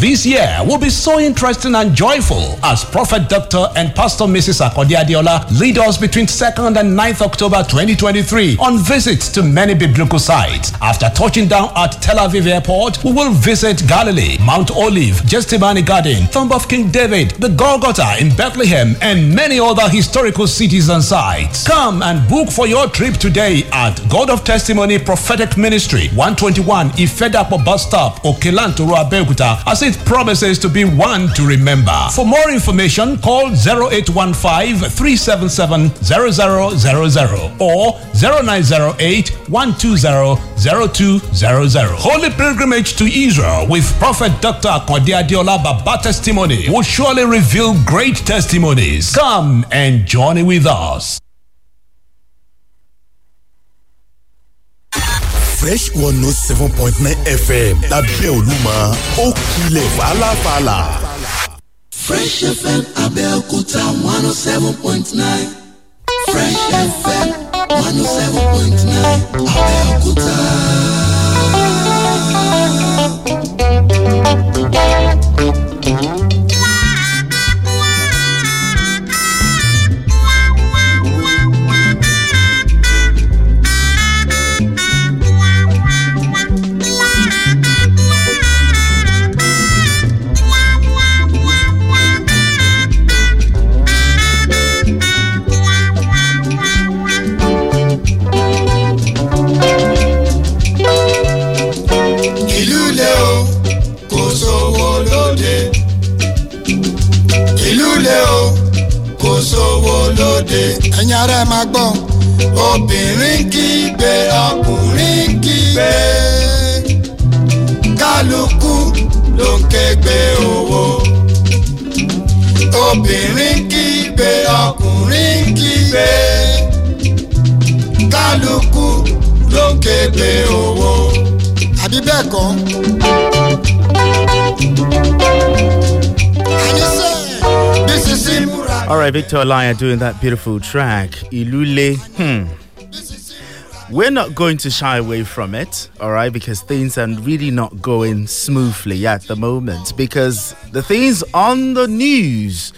this year will be so interesting and joyful as Prophet Dr. and Pastor Mrs. Akodi Adiola lead us between 2nd and 9th October 2023 on visits to many biblical sites. After touching down at Tel Aviv Airport, we will visit Galilee, Mount Olive, Gethsemane Garden, Tomb of King David, the Golgotha in Bethlehem, and many other historical cities and sites. Come and book for your trip today at God of Testimony Prophetic Ministry, 121 Ifedapo Bus Stop, Okelantoro Abeokuta, as it promises to be one to remember. For more information, call 0815 377 0000 or 0908 120 0200. Holy Pilgrimage to Israel with Prophet Dr. Akodi Adiola Baba Testimony will surely reveal great testimonies. Come and journey with us. Fresh 107.9 FM lábẹ́ Olúmọ ó kilẹ̀ fàlàfàlà. Fresh FM Abẹ́òkúta 107.9 Fresh FM 107.9 Abẹ́òkúta. Lóde ẹ̀yin ará ẹ̀ máa gbọ́. obìnrin kígbe ọkùnrin kígbe kálukú ló ń kégbe owó. obìnrin kígbe ọkùnrin kígbe kálukú ló ń kégbe owó. àbí bẹ́ẹ̀ kọ́. All right, Victor Alaya doing that beautiful track, Ilule. Hmm. We're not going to shy away from it, all right, because things are really not going smoothly at the moment. Because the things on the news,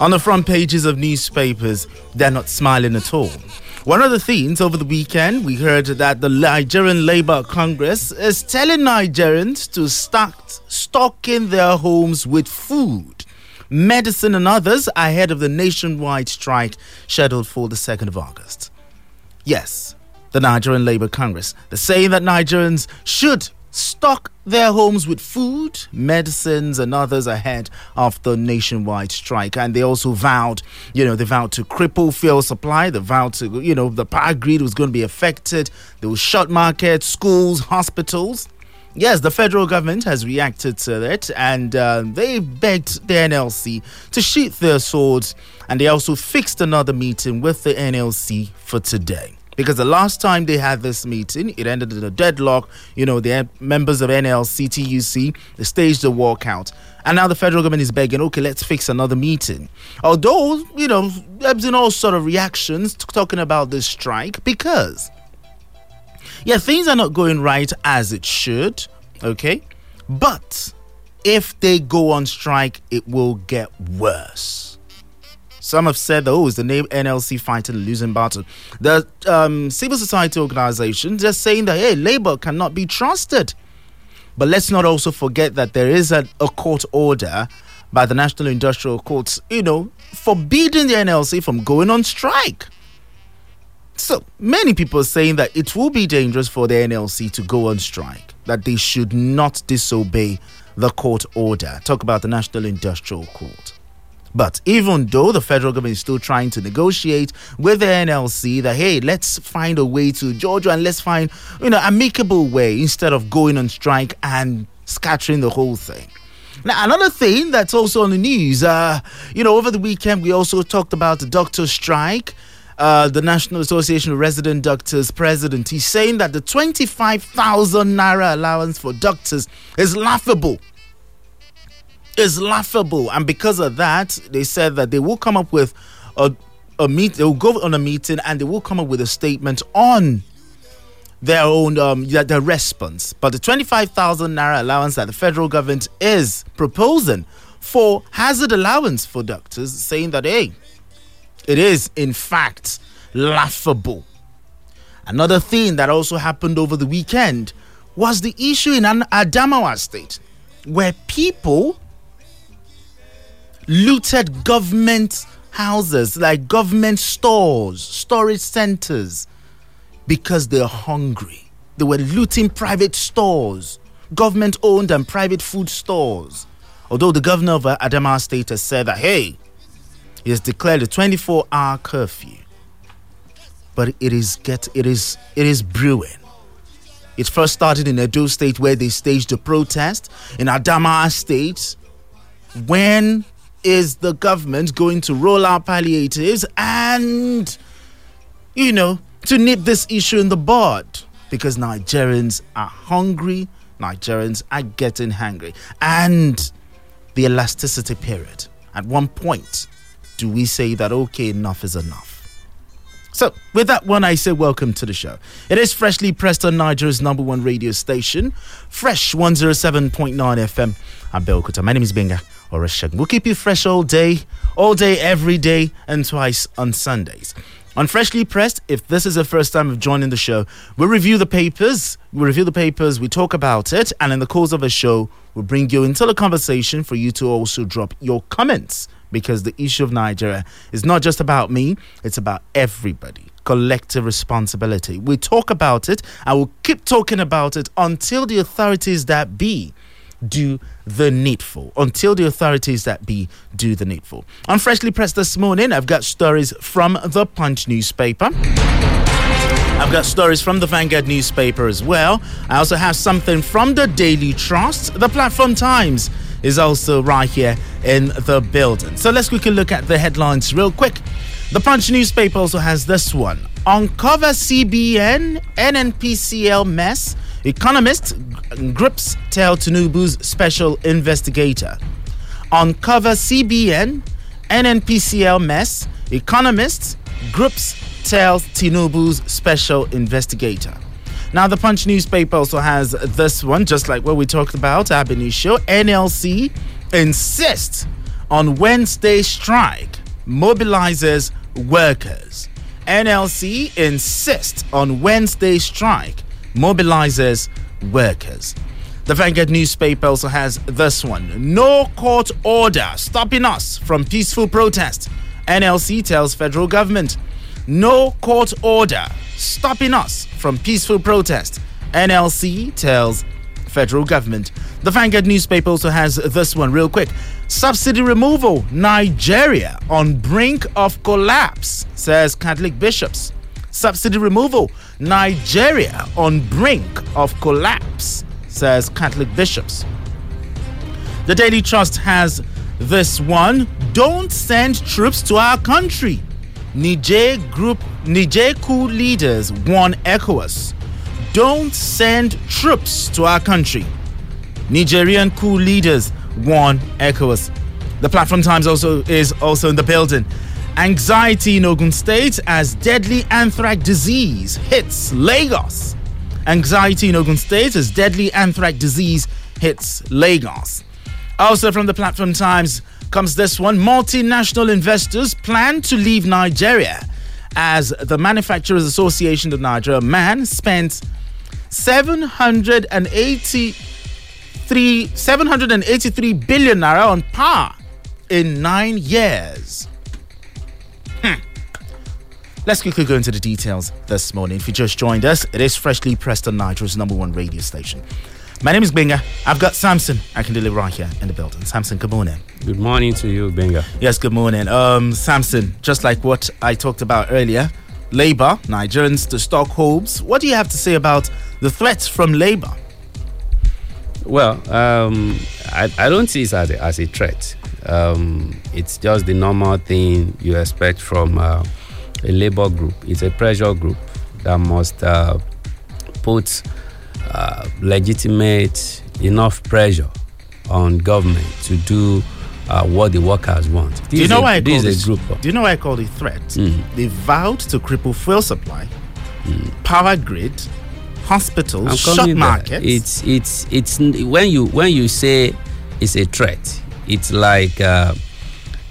on the front pages of newspapers, they're not smiling at all. One of the things over the weekend, we heard that the Nigerian Labour Congress is telling Nigerians to start stocking their homes with food medicine, and others ahead of the nationwide strike scheduled for the 2nd of August. Yes, the Nigerian Labour Congress. They're saying that Nigerians should stock their homes with food, medicines, and others ahead of the nationwide strike. And they also vowed, you know, they vowed to cripple fuel supply. They vowed to, you know, the power grid was going to be affected. They will shut markets, schools, hospitals. Yes, the federal government has reacted to it and uh, they begged the NLC to sheath their swords and they also fixed another meeting with the NLC for today. Because the last time they had this meeting, it ended in a deadlock. You know, the members of NLC, TUC, they staged a walkout. And now the federal government is begging, okay, let's fix another meeting. Although, you know, there's been all sort of reactions talking about this strike because yeah, things are not going right as it should, okay? But if they go on strike, it will get worse. Some have said, oh, is the name NLC fighting a losing battle? The um, civil society organizations are saying that, hey, labor cannot be trusted. But let's not also forget that there is a, a court order by the National Industrial Courts, you know, forbidding the NLC from going on strike. So many people are saying that it will be dangerous for the NLC to go on strike, that they should not disobey the court order. Talk about the National Industrial Court. But even though the federal government is still trying to negotiate with the NLC that hey, let's find a way to Georgia and let's find you know amicable way instead of going on strike and scattering the whole thing. Now, another thing that's also on the news, uh, you know, over the weekend we also talked about the doctor strike uh, the National Association of Resident Doctors president. He's saying that the 25,000 naira allowance for doctors is laughable. Is laughable, and because of that, they said that they will come up with a a meet. They will go on a meeting and they will come up with a statement on their own um, their, their response. But the 25,000 naira allowance that the federal government is proposing for hazard allowance for doctors, saying that hey, it is in fact laughable. Another thing that also happened over the weekend was the issue in Adamawa State, where people looted government houses, like government stores, storage centers, because they're hungry. They were looting private stores, government owned and private food stores. Although the governor of Adamawa State has said that, hey, he has declared a 24 hour curfew. But it is get it is it is brewing. It first started in Edo State where they staged a protest. In Adamawa State, when is the government going to roll out palliatives and, you know, to nip this issue in the bud? Because Nigerians are hungry, Nigerians are getting hungry. And the elasticity period. At one point, do we say that, okay, enough is enough? So, with that one, I say welcome to the show. It is freshly pressed on Nigeria's number one radio station, Fresh 107.9 FM. I'm Bill Kuta. My name is Benga Oreshag. We'll keep you fresh all day, all day, every day, and twice on Sundays. On Freshly Pressed, if this is the first time of joining the show, we review the papers, we review the papers, we talk about it, and in the course of a show, we'll bring you into the conversation for you to also drop your comments because the issue of Nigeria is not just about me, it's about everybody. Collective responsibility. We talk about it and we'll keep talking about it until the authorities that be do the needful. Until the authorities that be do the needful. On Freshly Pressed this morning, I've got stories from the Punch newspaper. I've got stories from the Vanguard newspaper as well. I also have something from the Daily Trust, the Platform Times is also right here in the building. So let's quickly look at the headlines real quick. The Punch newspaper also has this one Uncover CBN, NNPCL mess. Economists grips tell Tinubu's special investigator. Uncover CBN, NNPCL mess. Economists groups tells Tinubu's special investigator. Now, the Punch newspaper also has this one, just like what we talked about, Show. NLC insists on Wednesday strike, mobilizes workers. NLC insists on Wednesday strike, mobilizes workers. The Vanguard newspaper also has this one No court order stopping us from peaceful protest. NLC tells federal government no court order stopping us from peaceful protest. NLC tells federal government. The Vanguard newspaper also has this one real quick. Subsidy removal, Nigeria on brink of collapse, says Catholic bishops. Subsidy removal, Nigeria on brink of collapse, says Catholic bishops. The Daily Trust has this one. Don't send troops to our country. Niger group Niger coup leaders warn ECOWAS. Don't send troops to our country. Nigerian coup leaders warn ECOWAS. The Platform Times also is also in the building. Anxiety in Ogun State as deadly anthrax disease hits Lagos. Anxiety in Ogun State as deadly anthrax disease hits Lagos. Also from the Platform Times comes this one multinational investors plan to leave Nigeria as the Manufacturers Association of Nigeria, MAN, spent 783, 783 billion naira on par in nine years. Hmm. Let's quickly go into the details this morning. If you just joined us, it is freshly pressed on Nigeria's number one radio station. My name is Benga. I've got Samson. Akindele right here in the building. Samson, good morning. Good morning to you, Benga. Yes, good morning. Um, Samson, just like what I talked about earlier, Labour, Nigerians to stock hopes. What do you have to say about the threats from Labour? Well, um, I, I don't see it as a, as a threat. Um, it's just the normal thing you expect from uh, a labor group. It's a pressure group that must uh, put uh, legitimate enough pressure on government to do uh, what the workers want. This do you know a, why I this call is a group? Of, Do you know why I call it threat? Mm. They vowed to cripple fuel supply, power grid, hospitals, I'm shut coming there. markets. It's it's it's when you when you say it's a threat, it's like uh,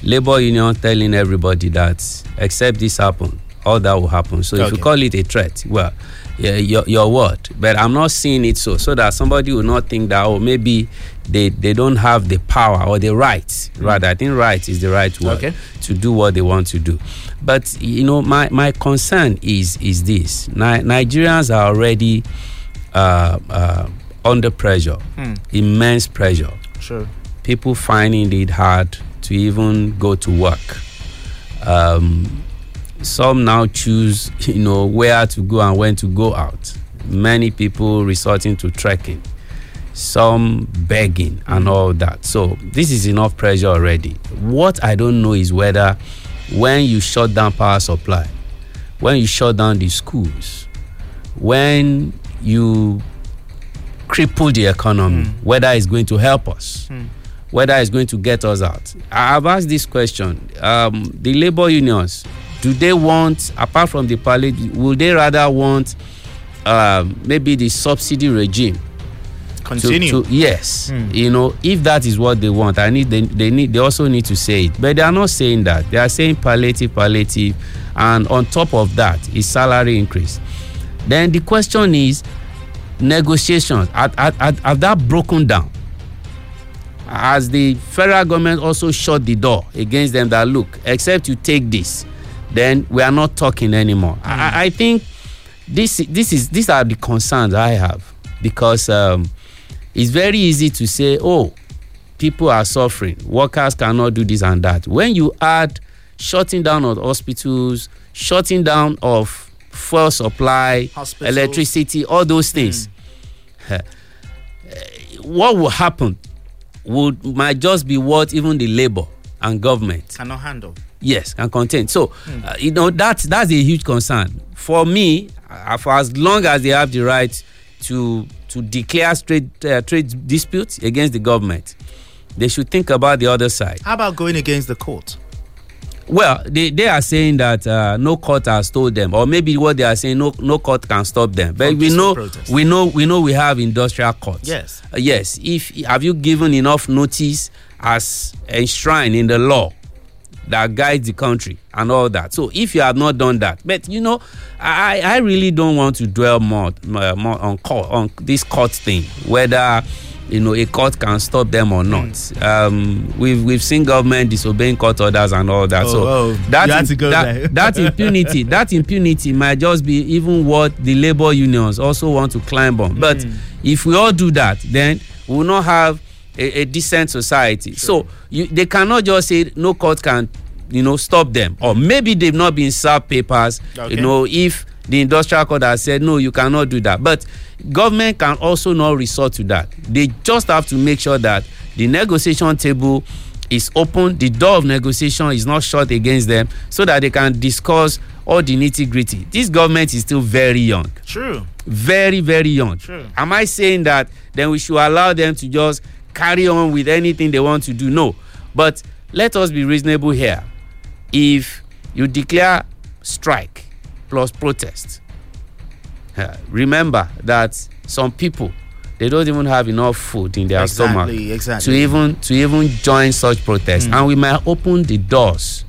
labor union telling everybody that except this happen, all that will happen. So if you call it a threat, well, yeah, your your word. But I'm not seeing it so so that somebody will not think that oh maybe they they don't have the power or the right. Rather, I think right is the right word Okay. to do what they want to do. But you know, my my concern is is this: Ni- Nigerians are already uh, uh, under pressure, immense pressure. Sure. People finding it hard to even go to work. Um, some now choose, you know, where to go and when to go out. Many people resorting to trekking, some begging and mm. all that. So this is enough pressure already. What I don't know is whether when you shut down power supply, when you shut down the schools, when you cripple the economy, mm. whether it's going to help us, mm. whether it's going to get us out. I- I've asked this question. Um, the labor unions, do they want, apart from the palliative, will they rather want um, maybe the subsidy regime Continue. To, yes, you know, if that is what they want, I need they, they need they also need to say it. But they are not saying that. They are saying palliative, palliative, and on top of that is salary increase. Then the question is negotiations. Have, have, have have that broken down? Has the federal government also shut the door against them that look, except you take this, then we are not talking anymore. I, I- I think this this is these are the concerns I have because um, it's very easy to say, oh, people are suffering, workers cannot do this and that. When you add shutting down of hospitals, shutting down of fuel supply, Hospitals. electricity, all those things, eh, what will happen would might just be what even the labor and government Cannot handle. Yes and contain. So uh, you know that's that's a huge concern. For me uh, for as long as they have the right to to declare trade uh, trade disputes against the government they should think about the other side. How about going against the court? well they they are saying that uh, no court has told them or maybe what they are saying no no court can stop them. But From we know protest. we know we know we have industrial courts. Yes. Uh, yes. If have you given enough notice as enshrined in the law that guides the country and all that. So if you have not done that but you know i i really don't want to dwell more uh, more on court on this court thing whether you know a court can stop them or not. Um we've we've seen government disobeying court orders and all that. Oh, so oh, that you had to go that, that impunity that impunity might just be even what the labor unions also want to climb on. But Hmm. if we all do that then we will not have a, a decent society. So you, they cannot just say no court can you know stop them. Or maybe they've not been served papers Okay. you know if the industrial court has said no you cannot do that. But government can also not resort to that. They just have to make sure that the negotiation table is open the door of negotiation is not shut against them so that they can discuss all the nitty gritty this government is still very young. True. very very young. True. am i saying that then we should allow them to just carry on with anything they want to do. No. But let us be reasonable here. If you declare strike plus protest uh, remember that some people they don't even have enough food in their stomach Exactly, to even to even join such protests and we might open the doors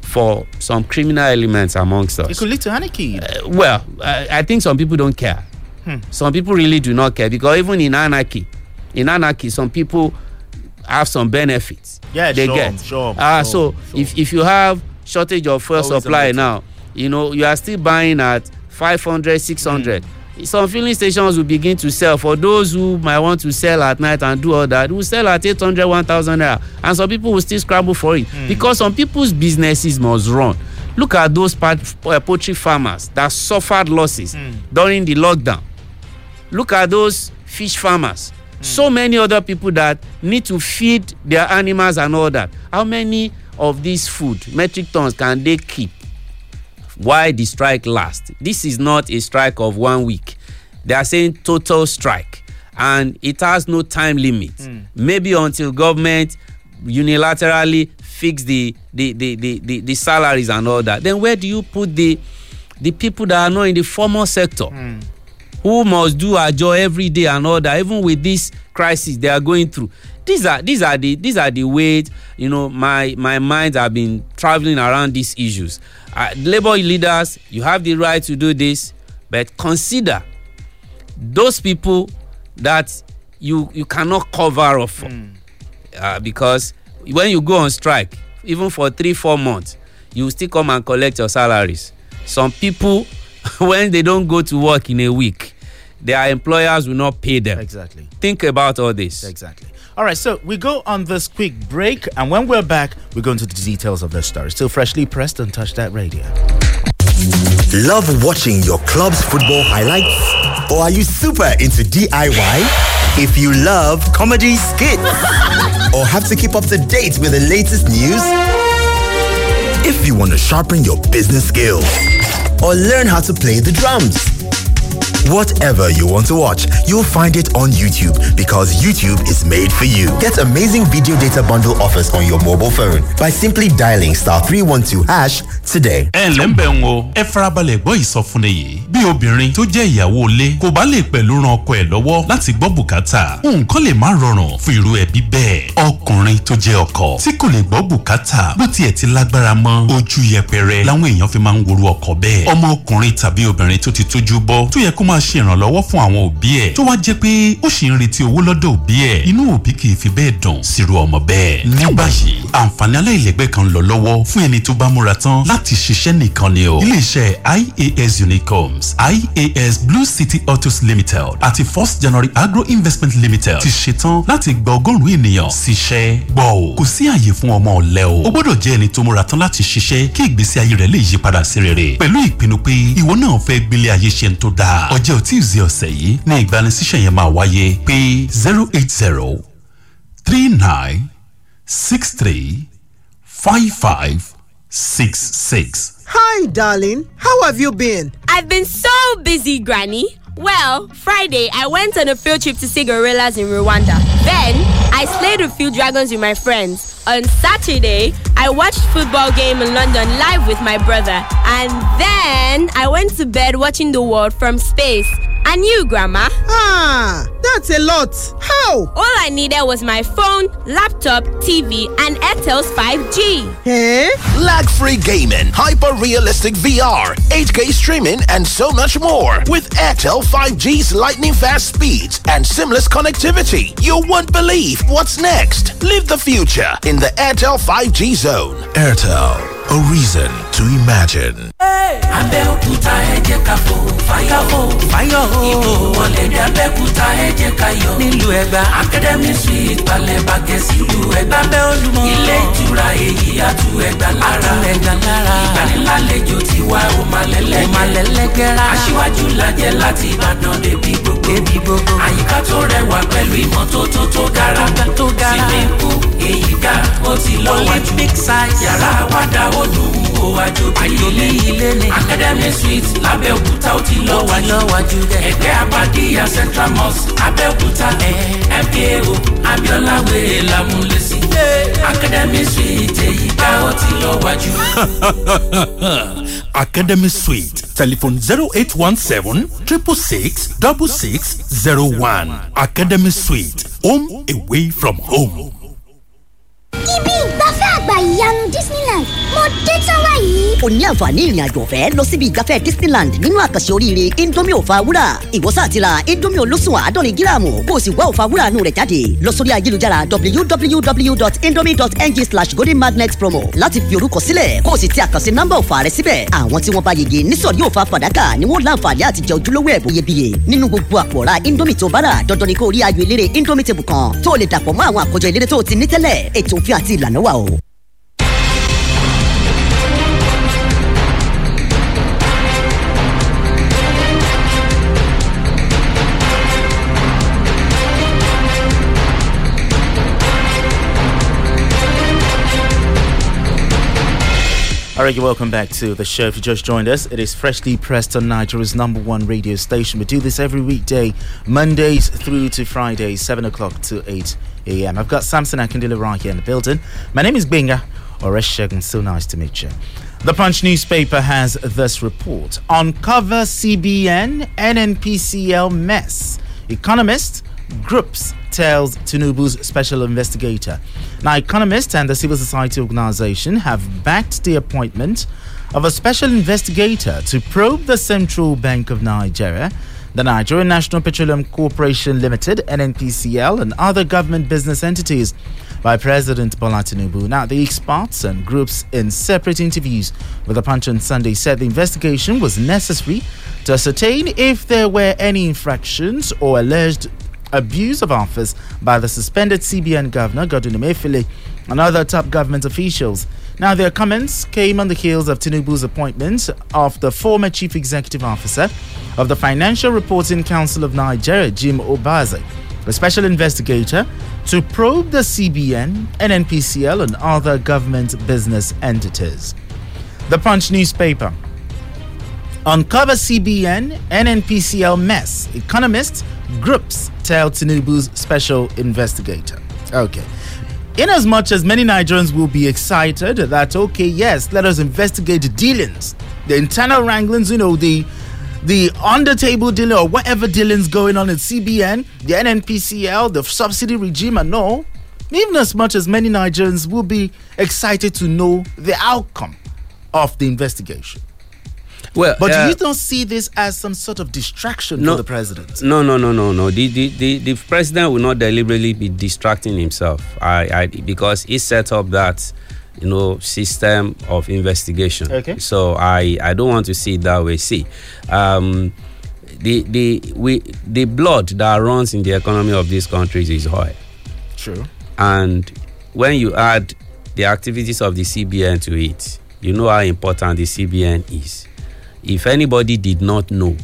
for some criminal elements amongst us. It could lead to anarchy. uh, well, I, I think some people don't care. Some people really do not care because even in anarchy, in anarchy, some people have some benefits. Yeah, they sure, get. sure, Ah, sure, so sure. if if you have shortage of fuel Always supply now, you know you are still buying at 500, 600. Some filling stations will begin to sell for those who might want to sell at night and do all that. Will sell at 800, 1000 naira, and some people will still scramble for it because some people's businesses must run. Look at those uh, poultry farmers that suffered losses during the lockdown. Look at those fish farmers. So many other people that need to feed their animals and all that. How many of these food metric tons can they keep? Why the strike last? This is not a strike of one week. They are saying total strike, and it has no time limit. Hmm. Maybe until government unilaterally fix the the, the, the, the the salaries and all that. Then where do you put the the people that are not in the formal sector? Hmm. Who must do job every day and all that even with this crisis they are going through. These are these are the these are the ways you know my my mind have been traveling around these issues. Uh, labour leaders you have the right to do this but consider those people that you you cannot cover up for. Uh, because when you go on strike even for three four months you still come and collect your salaries. Some people when they don't go to work in a week their employers will not pay them Exactly. think about all this Exactly. All right, so we go on this quick break, and when we're back, we go into the details of this story. Still freshly pressed and touch that radio. Love watching your club's football highlights? Or are you super into DIY? If you love comedy skits or have to keep up to date with the latest news? If you want to sharpen your business skills or learn how to play the drums? Whatever you want to watch, you'll find it on YouTube because YouTube is made for you. Get amazing video data bundle offers on your mobile phone by simply dialing star 312 hash today. ẹ ǹlẹ́ ń bẹ̀ ń o ẹ farabalẹ̀ gbọ́ ìsọfúnni yìí bí obìnrin tó jẹ́ ìyàwó ilé kò bá lè pẹ̀lú ran ọkọ ẹ̀ lọ́wọ́ láti gbọ́ bùkátà nǹkan lè má rọrùn fún irú ẹbí bẹ́ẹ̀ ọkùnrin tó jẹ́ ọkọ tí kò lè gbọ́ bùkátà bó tiẹ̀ ti lágbára mọ́ ojú yẹpẹrẹ làwọn èèyàn fi máa ń kó máa ṣe ìrànlọ́wọ́ fún àwọn òbí ẹ̀. Tó wá jẹ́ pé ó sì ń retí owó lọ́dọ̀ òbí ẹ̀. Inú òbí kì í fi bẹ́ẹ̀ dùn sírú ọmọ bẹ́ẹ̀. Ní báyìí àǹfààní aláìlẹ́gbẹ́ kan lọ lọ́wọ́ fún ẹni tó bá múra tán láti ṣiṣẹ́ nìkan ni o. Iléeṣẹ́ ias unicoms ias blue city autos limited àti first january agro investment limited ti ṣetán láti gba ọgọ́rùn-ún ènìyàn síṣẹ́ gbọ́ o kò sí àyè fún ọmọ ọ̀lẹ́ o. O gbọ́dọ̀ jẹ́ ẹni tó múra tán láti ṣiṣẹ́ kí ìgbésí ayé rẹ̀ lè yí padà sí rere. Pẹ̀lú ìpinnu pé ìwọ náà fẹ́ gbélé ayé ṣe ń tó dáa ọjọ́ tuesday ọ̀sẹ̀ yìí ní ìgbanisíṣẹ́ yẹn máa wáyé pé zero eight zero three nine six three five five six six. Hi, darling. How have you been? I've been so busy, Granny. Well, Friday I went on a field trip to see gorillas in Rwanda. Then I slayed a few dragons with my friends. On Saturday, I watched football game in London live with my brother. And then I went to bed watching the world from space. And you, Grandma? Ah, that's a lot. How? All I needed was my phone, laptop, TV, and Airtel's 5G. Eh? Lag free gaming, hyper realistic VR, 8K streaming, and so much more. With Airtel 5G's lightning fast speeds and seamless connectivity, you won't believe what's next. Live the future in the Airtel 5G zone. Airtel, a reason to imagine. abẹ́òkúta ẹ jẹ́ fáyọ̀ fáyọ̀ ìbò wọlé dé abẹ́òkúta ẹ jẹ́ ká yọ. Nílùú ẹgbà academy suite balẹ̀ bàgẹ́ sílùú ẹgbà abẹ́ olúmọ. Ilé ìtura èyí àtú ẹgbà lára. Ẹgbà lára. Ìgbanilálejò tiwa ò máa lẹ́lẹ́gẹ́. Máa aṣíwájú lajẹ́ láti ìbàdàn débi gbogbo. Débi gbogbo. Àyíká tó rẹwà pẹ̀lú ìmọ́tótó tó gara. Tó gara. Swimming pool èyí ó ti olympic size yàrá àwàdà ó dùn ún wájú bí ilé ní academy suite lábẹ́òkúta ó ti lọ́wájú ẹgbẹ́ abadíyà central mosque abẹ́òkúta mko abiola wèrè lámúlẹ́sí academy suite èyí ká ó ti lọ́wájú. Academy Suite. Telephone 0817 666 6601. Academy Suite. Home away from home. Ibi ìgbafẹ́ àgbà ìyanu disneyland mo dé tán báyìí. O ní àǹfààní ìrìn àjò ọ̀fẹ́ lọ síbi ìgbafẹ́ disneyland nínú àkànṣe oríire indomie òfa wúrà ìwọ́sà àti ra indomie olóṣùn àádọ́rin gíráàmù kó o sì wá òfa wúrà nù rẹ̀ jáde. Lọ sórí ayélujára www.indomie.ng slash golden promo láti fi orúkọ sílẹ̀ kó o sì ti àkànṣe nọ́mbà òfa rẹ síbẹ̀. Àwọn tí wọ́n bá yege nísọ̀rí òfa fàdákà ni wọ́n láǹfààní àti jẹ ojúlówó ẹ̀bùn iyebíye nínú gbogbo àpò ọ̀rá indomie tó bá rà dandan ni kó o rí ayò eléré indomie. All right, welcome back to the show. If you just joined us, it is freshly pressed on Nigeria's number one radio station. We do this every weekday, Mondays through to Fridays, 7 o'clock to 8 a.m. I've got Samson Akindele right here in the building. My name is Benga or Eshegun. So nice to meet you. The Punch newspaper has this report. Uncover CBN NNPCL mess. Economist groups tells Tinubu's special investigator. Now, economists and the civil society organization have backed the appointment of a special investigator to probe the Central Bank of Nigeria, the Nigerian National Petroleum Corporation Limited, NNPCL, and other government business entities by President Bola Tinubu. Now, the experts and groups in separate interviews with the Punch on Sunday said the investigation was necessary to ascertain if there were any infractions or alleged abuse of office by the suspended CBN governor, Godwin and other top government officials. Now, their comments came on the heels of Tinubu's appointment of the former chief executive officer of the Financial Reporting Council of Nigeria, Jim Obazee, a special investigator to probe the CBN, NNPCL, and other government business entities. The Punch newspaper. Uncover CBN, NNPCL mess. Economists, groups tell Tinubu's special investigator. Okay. In as much as many Nigerians will be excited that, okay, yes, let us investigate the dealings, the internal wranglings, you know, the the under table dealing or whatever dealings going on in CBN, the NNPCL, the subsidy regime, and all, even as much as many Nigerians will be excited to know the outcome of the investigation. Well, But uh, you don't see this as some sort of distraction No. for the president. No, no, no, no, no. The, the, the, the president will not deliberately be distracting himself. I, I, because he set up that, you know, system of investigation. Okay. So I, I don't want to see it that way. See, um, the, the, we, the blood that runs in the economy of these countries is oil. True. And when you add the activities of the CBN to it, you know how important the CBN is. If anybody did not know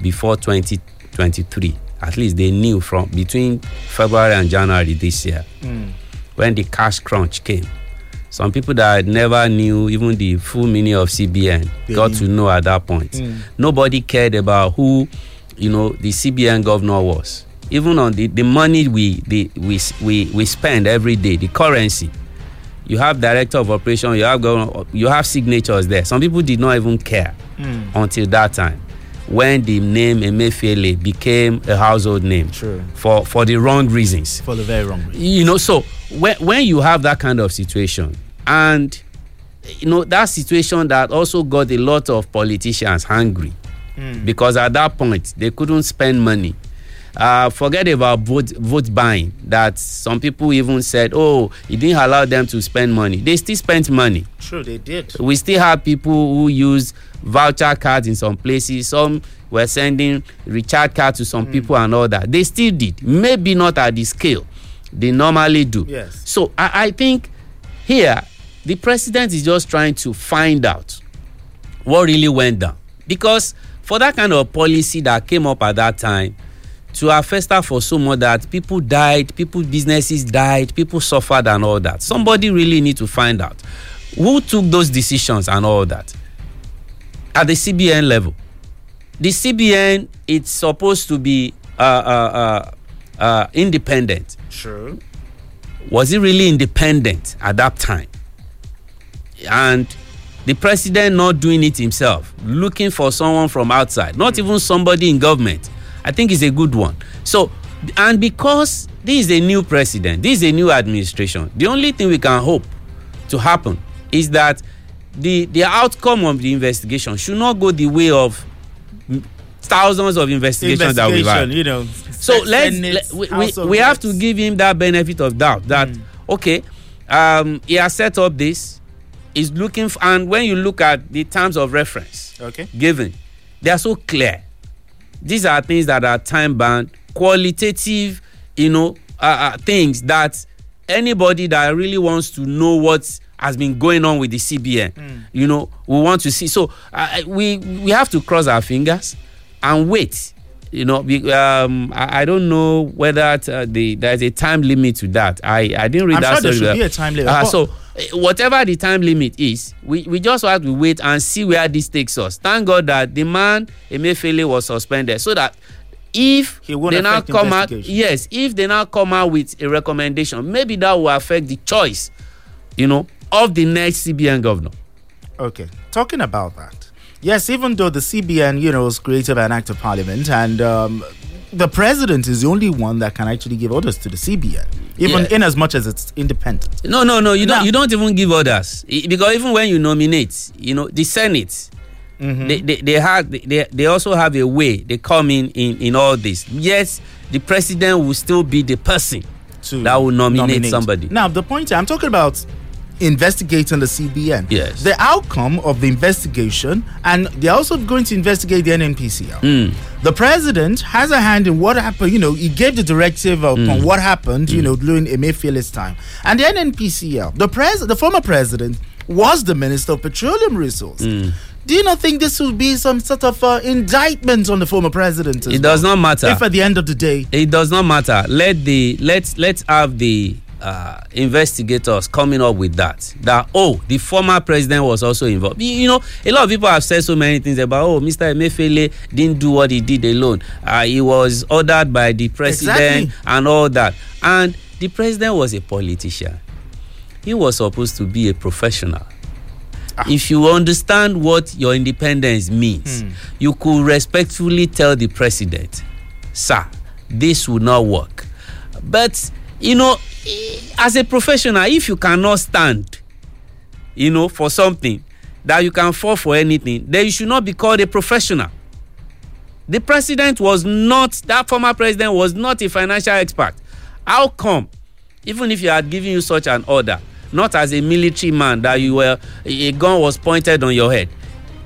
before 2023, at least they knew from between February and January this year, when the cash crunch came. Some people that never knew even the full meaning of CBN They got knew. to know at that point. Mm. Nobody cared about who, you know, the CBN governor was. Even on the, the money we, the, we, we, we spend every day, the currency. You have director of operation, you have governor, you have signatures there. Some people did not even care Mm. until that time when the name Emefiele became a household name True. for, for the wrong reasons For the very wrong reason. you know so when, when you have that kind of situation and you know that situation that also got a lot of politicians angry Mm. because at that point they couldn't spend money uh, forget about vote vote buying. That some people even said oh it didn't allow them to spend money. They still spent money. True, they did. we still have people who use voucher cards in some places. Some were sending recharge card to some people and all that. They still did. Maybe not at the scale they normally do. Yes. so I, I think here the president is just trying to find out what really went down. Because for that kind of policy that came up at that time to festered for so much that people died people businesses died people suffered and all that. Somebody really need to find out who took those decisions and all that. At the cbn level the cbn it's supposed to be uh, uh, uh, uh, independent. True. was it really independent at that time? And the president not doing it himself looking for someone from outside not even somebody in government i think is a good one so and because this is a new president this is a new administration the only thing we can hope to happen is that the the outcome of the investigation should not go the way of mm, thousands of investigations that we've had you know. so let's let, we, we, we have to give him that benefit of doubt that okay um he has set up this he's looking f and when you look at the terms of reference Okay. given they are so clear these are things that are time bound qualitative you know uh, uh, things that anybody that really wants to know what has been going on with the cbn you know we want to see. So uh, we we have to cross our fingers and wait you know be, um, I, I don't know whether uh, the there's a time limit to that. I i didn't read I'm that sure there should be a time limit. Uh, so whatever the time limit is we we just have to wait and see where this takes us thank god that the man emefiele was suspended so that if they now come out yes if they now come out with a recommendation maybe that will affect the choice you know of the next cbn governor Okay, talking about that. Yes, even though the CBN, you know, was created by an act of parliament, and um, the president is the only one that can actually give orders to the CBN, even Yeah. in as much as it's independent. No, no, no. You don't. You don't even give orders because even when you nominate, you know, the Senate, mm-hmm. they, they they have they, they also have a way they come in in in all this. Yes, the president will still be the person that will nominate, somebody. Now, the point I'm talking about investigating the CBN. Yes. The outcome of the investigation, and they're also going to investigate the NNPCL. Mm. The president has a hand in what happened. You know, he gave the directive upon Mm. what happened. You know, during Emefiele's time, and the NNPCL, the pres, the former president was the minister of petroleum resources. Mm. Do you not think this will be some sort of uh, indictment on the former president? as It does not matter. If at the end of the day, It does not matter. Let the let's let's have the uh, investigators coming up with that. That oh, the former president was also involved. You, you know, a lot of people have said so many things about oh, Mr. Emefiele didn't do what he did alone. Uh, he was ordered by the president Exactly. and all that. And the president was a politician. He was supposed to be a professional. If you understand what your independence means, Hmm. you could respectfully tell the president, sir, this will not work. But, you know, Eh, as a professional, if you cannot stand, you know, for something that you can fall for anything, then you should not be called a professional. The president was not, that former president was not a financial expert. How come, even if he had given you such an order, not as a military man that you were, a gun was pointed on your head,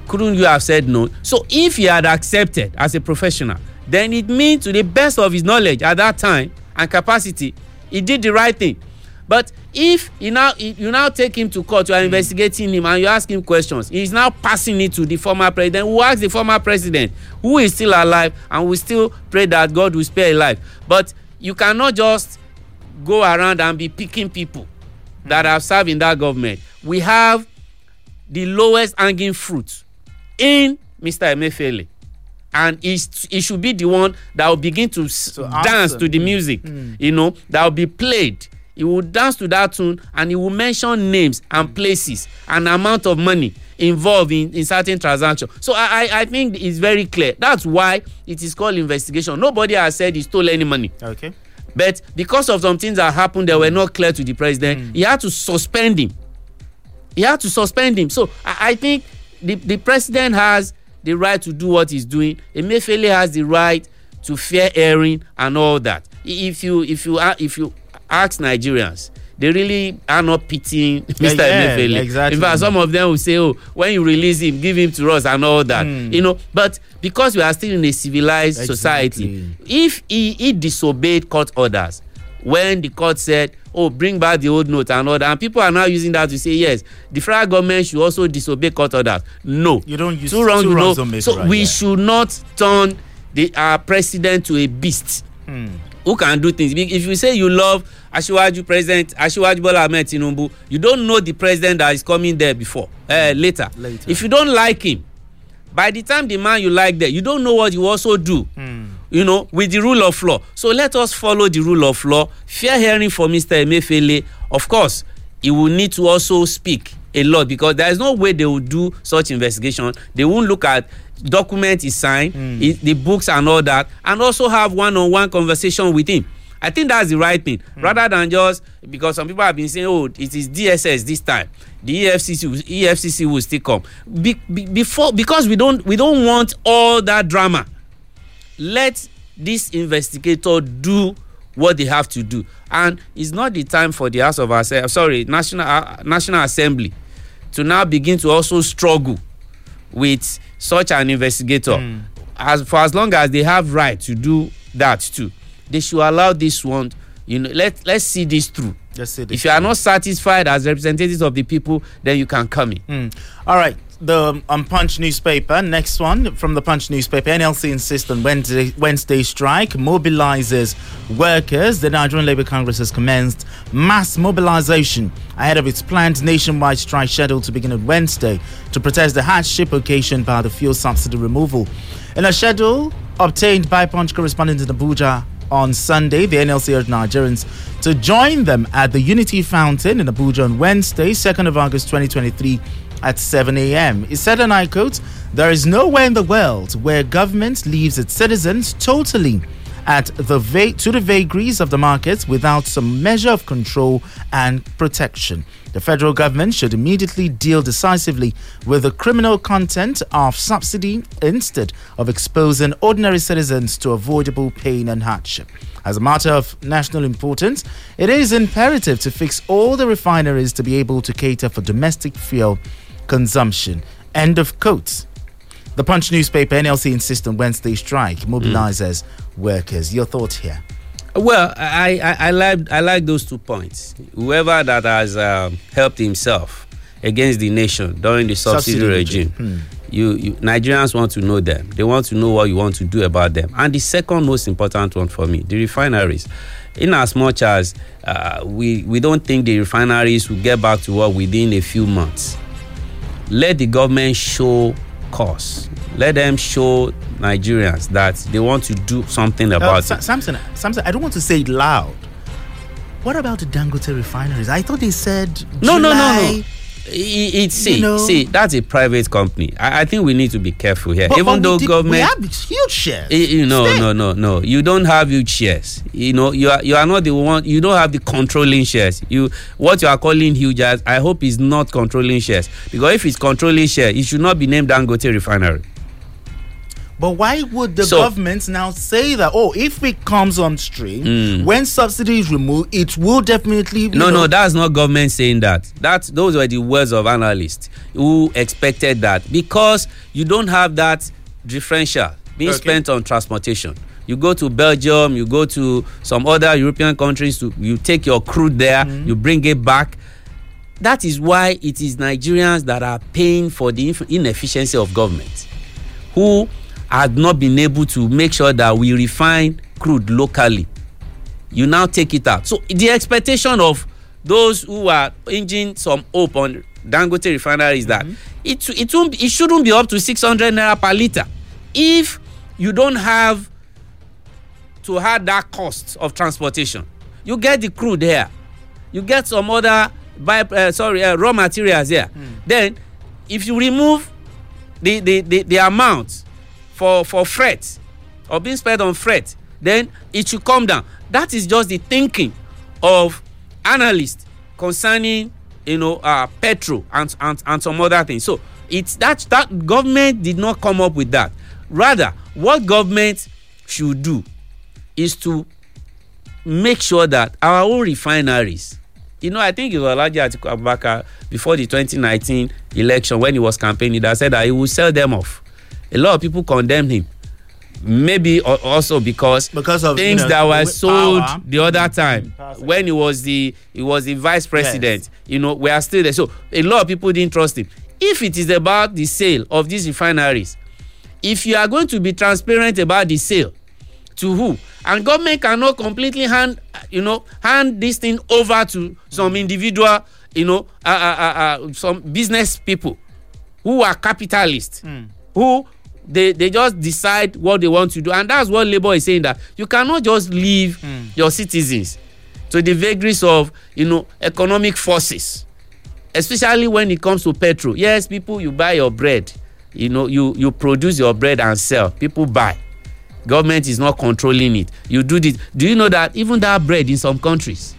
couldn't you have said no? So if he had accepted as a professional, then it means to the best of his knowledge at that time and capacity, he did the right thing. But if you now you now take him to court, you are investigating him and you ask him questions, he is now passing it to the former president. Who ask the former president who is still alive and we still pray that God will spare his life. But you cannot just go around and be picking people that have served in that government. We have the lowest hanging fruit in Mr. Emefiele. And he, he should be the one that will begin to, dance to the music, Mm. you know, that will be played. He will dance to that tune and he will mention names and places and amount of money involved in, in certain transactions. So I, I, I think it's very clear. That's why it is called investigation. Nobody has said he stole any money. okay. But because of some things that happened that were not clear to the president, he had to suspend him. He had to suspend him. So I, I think the, the president has the right to do what he's doing. Emefiele has the right to fair hearing and all that. If you if you if you ask Nigerians, they really are not pitying Mr. yeah, Emefiele. exactly. In fact, some of them will say, "Oh, when you release him, give him to us and all that." Hmm. You know, but because we are still in a civilized society, if he, he disobeyed court orders when the court said oh bring back the old note and that. And people are now using that to say yes the federal government should also disobey court orders. No. You don't use two wrong two you know. so right, we yeah. should not turn the our president to a beast. Hmm. who can do things? If you say you love asiwaju president asiwaju bola ahmed tinubu you don't know the president that is coming there before uh, later. Later. if you don't like him by the time the man you like there you don't know what will also do you know with the rule of law. So let us follow the rule of law. Fair hearing for mr emefiele. Of course he will need to also speak a lot because there is no way they will do such investigation. They won't look at document he signed hmm. i- the books and all that and also have one-on-one conversation with him. I think that's the right thing. Hmm. Rather than just because some people have been saying oh it is dss this time. The efcc will, efcc will still come. Be, be, before because we don't we don't want all that drama let this investigator do what they have to do. And it's not the time for the house of assembly sorry national uh, national assembly to now begin to also struggle with such an investigator. As for as long as they have right to do that too they should allow this one you know let let's see this through. Just say this if you are not satisfied as representatives of the people then you can come in. Mm. All right. The um, Punch newspaper. Next one from the Punch newspaper. NLC insists on Wednesday, Wednesday strike mobilizes workers. The Nigerian Labour Congress has commenced mass mobilization ahead of its planned nationwide strike scheduled to begin on Wednesday to protest the hardship occasioned by the fuel subsidy removal. In a schedule obtained by Punch correspondent in Abuja on Sunday, the NLC urged Nigerians to join them at the Unity Fountain in Abuja on Wednesday, 2nd of August 2023, at 7 a.m. He said, and I quote, There is nowhere in the world where government leaves its citizens totally at the va- to the vagaries of the markets without some measure of control and protection. The federal government should immediately deal decisively with the criminal content of subsidy instead of exposing ordinary citizens to avoidable pain and hardship. As a matter of national importance, it is imperative to fix all the refineries to be able to cater for domestic fuel consumption. End of quote. The Punch newspaper NLC insists on Wednesday strike mobilizes workers. Your thoughts here? Well, I, I, I like I like those two points. Whoever that has um, helped himself against the nation during the subsidy, Subsidy regime, regime. you, you Nigerians want to know them. They want to know what you want to do about them. And the second most important one for me, the refineries. In as much as uh, we we don't think the refineries will get back to work within a few months, let the government show cause. Let them show Nigerians that they want to do something Uh, about Sa- it. Samson, Samson, I don't want to say it loud. What about the Dangote refineries? I thought they said No, no, no, July. no. It, it, see, You know? see, that's a private company. I, I think we need to be careful here. But- Even but though did- government, we have huge shares. Eh, you know, no, no, no. You don't have huge shares. You know, you are you are not the one. You don't have the controlling shares. You what you are calling huge as I hope is not controlling shares because if it's controlling shares, it should not be named Dangote Refinery. But why would the So- government now say that? Oh, if it comes on stream, Mm. when subsidy is removed, it will definitely. No, know- no, that's not government saying that. That those were the words of analysts who expected that because you don't have that differential being Okay. spent on transportation. You go to Belgium, you go to some other European countries, to, you take your crude there, you bring it back. That is why it is Nigerians that are paying for the inefficiency of government, who had not been able to make sure that we refine crude locally you now take it out. So the expectation of those who are hinging some hope on Dangote refinery is that it it won't it shouldn't be up to six hundred naira per liter if you don't have to have that cost of transportation. You get the crude here, you get some other by uh, sorry uh, raw materials here. Then if you remove the the the, the amount for for freight or being spent on freight then it should come down. That is just the thinking of analysts concerning you know uh, petrol and, and and some other things. So it's that that government did not come up with that. Rather what government should do is to make sure that our own refineries you know i think it was alhaji atiku abubakar before the 2019 election when he was campaigning that said that he would sell them off a lot of people condemned him. Maybe also because, Because of, you things know, that were sold power. the other time. When he was the he was the vice president you know we are still there. So a lot of people didn't trust him. If it is about the sale of these refineries if you are going to be transparent about the sale to who? And government cannot completely hand you know hand this thing over to some individual you know uh, uh, uh, uh, some business people who are capitalists who they they just decide what they want to do. And that's what labour is saying that you cannot just leave hmm. your citizens to the vagaries of you know economic forces. Especially when it comes to petrol. Yes people you buy your bread. You know you you produce your bread and sell. People buy. Government is not controlling it. You do this. Do you know that even that bread in some countries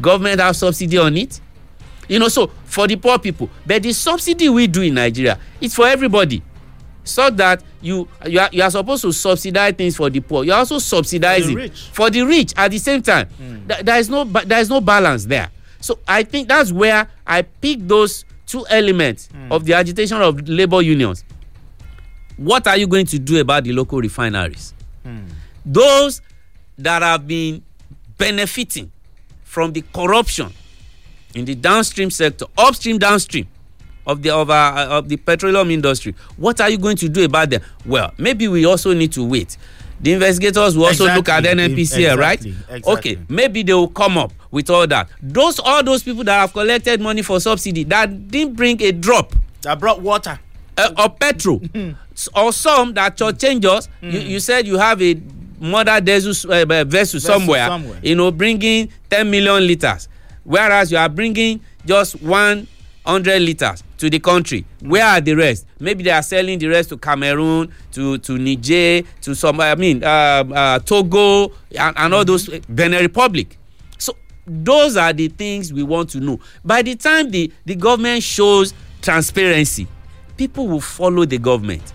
government have subsidy on it? You know so for the poor people but the subsidy we do in nigeria it's for everybody so that you you are you are supposed to subsidize things for the poor. You are also subsidizing rich. for the rich at the same time. Hmm. Th- there is no there is no balance there. So i think that's where i pick those two elements hmm. of the agitation of labour unions. What are you going to do about the local refineries? Hmm. Those that have been benefiting from the corruption in the downstream sector upstream downstream of the of, our, of the petroleum industry. What are you going to do about them? Well maybe we also need to wait. The investigators will also look at Exactly. nnpcl right? Exactly. Exactly. okay maybe they will come up with all that. Those all those people that have collected money for subsidy that didn't bring a drop. That brought water. Uh, or petrol. Or some that changes you, you said you have a mother vessel, uh, uh, vessel somewhere, somewhere. you know bringing ten million litres whereas you are bringing just one hundred litres to the country. Where are the rest? Maybe they are selling the rest to cameroon to to niger to some i mean uh, uh, togo and, and all those benin republic. So those are the things we want to know. By the time the the government shows transparency people will follow the government.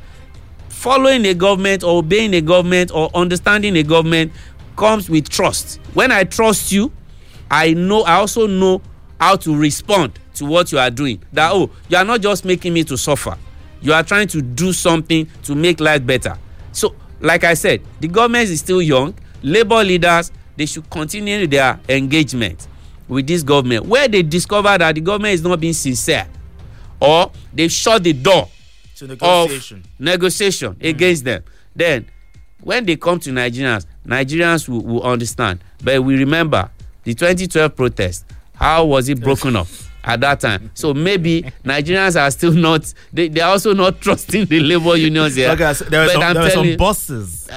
Following a government or obeying a government or understanding a government comes with trust. When i trust you i know i also know how to respond to what you are doing. That oh you are not just making me to suffer. You are trying to do something to make life better. So like i said the government is still young. Labour leaders they should continue their engagement with this government. Where they discover that the government is not being sincere or they shut the door To negotiation. of negotiation. mm. against them then when they come to nigerians nigerians will, will understand. But we remember the 2012 protest how was it broken up at that time so maybe nigerians are still not they, they are also not trusting the labour unions here Okay, so there were some, there were some bosses.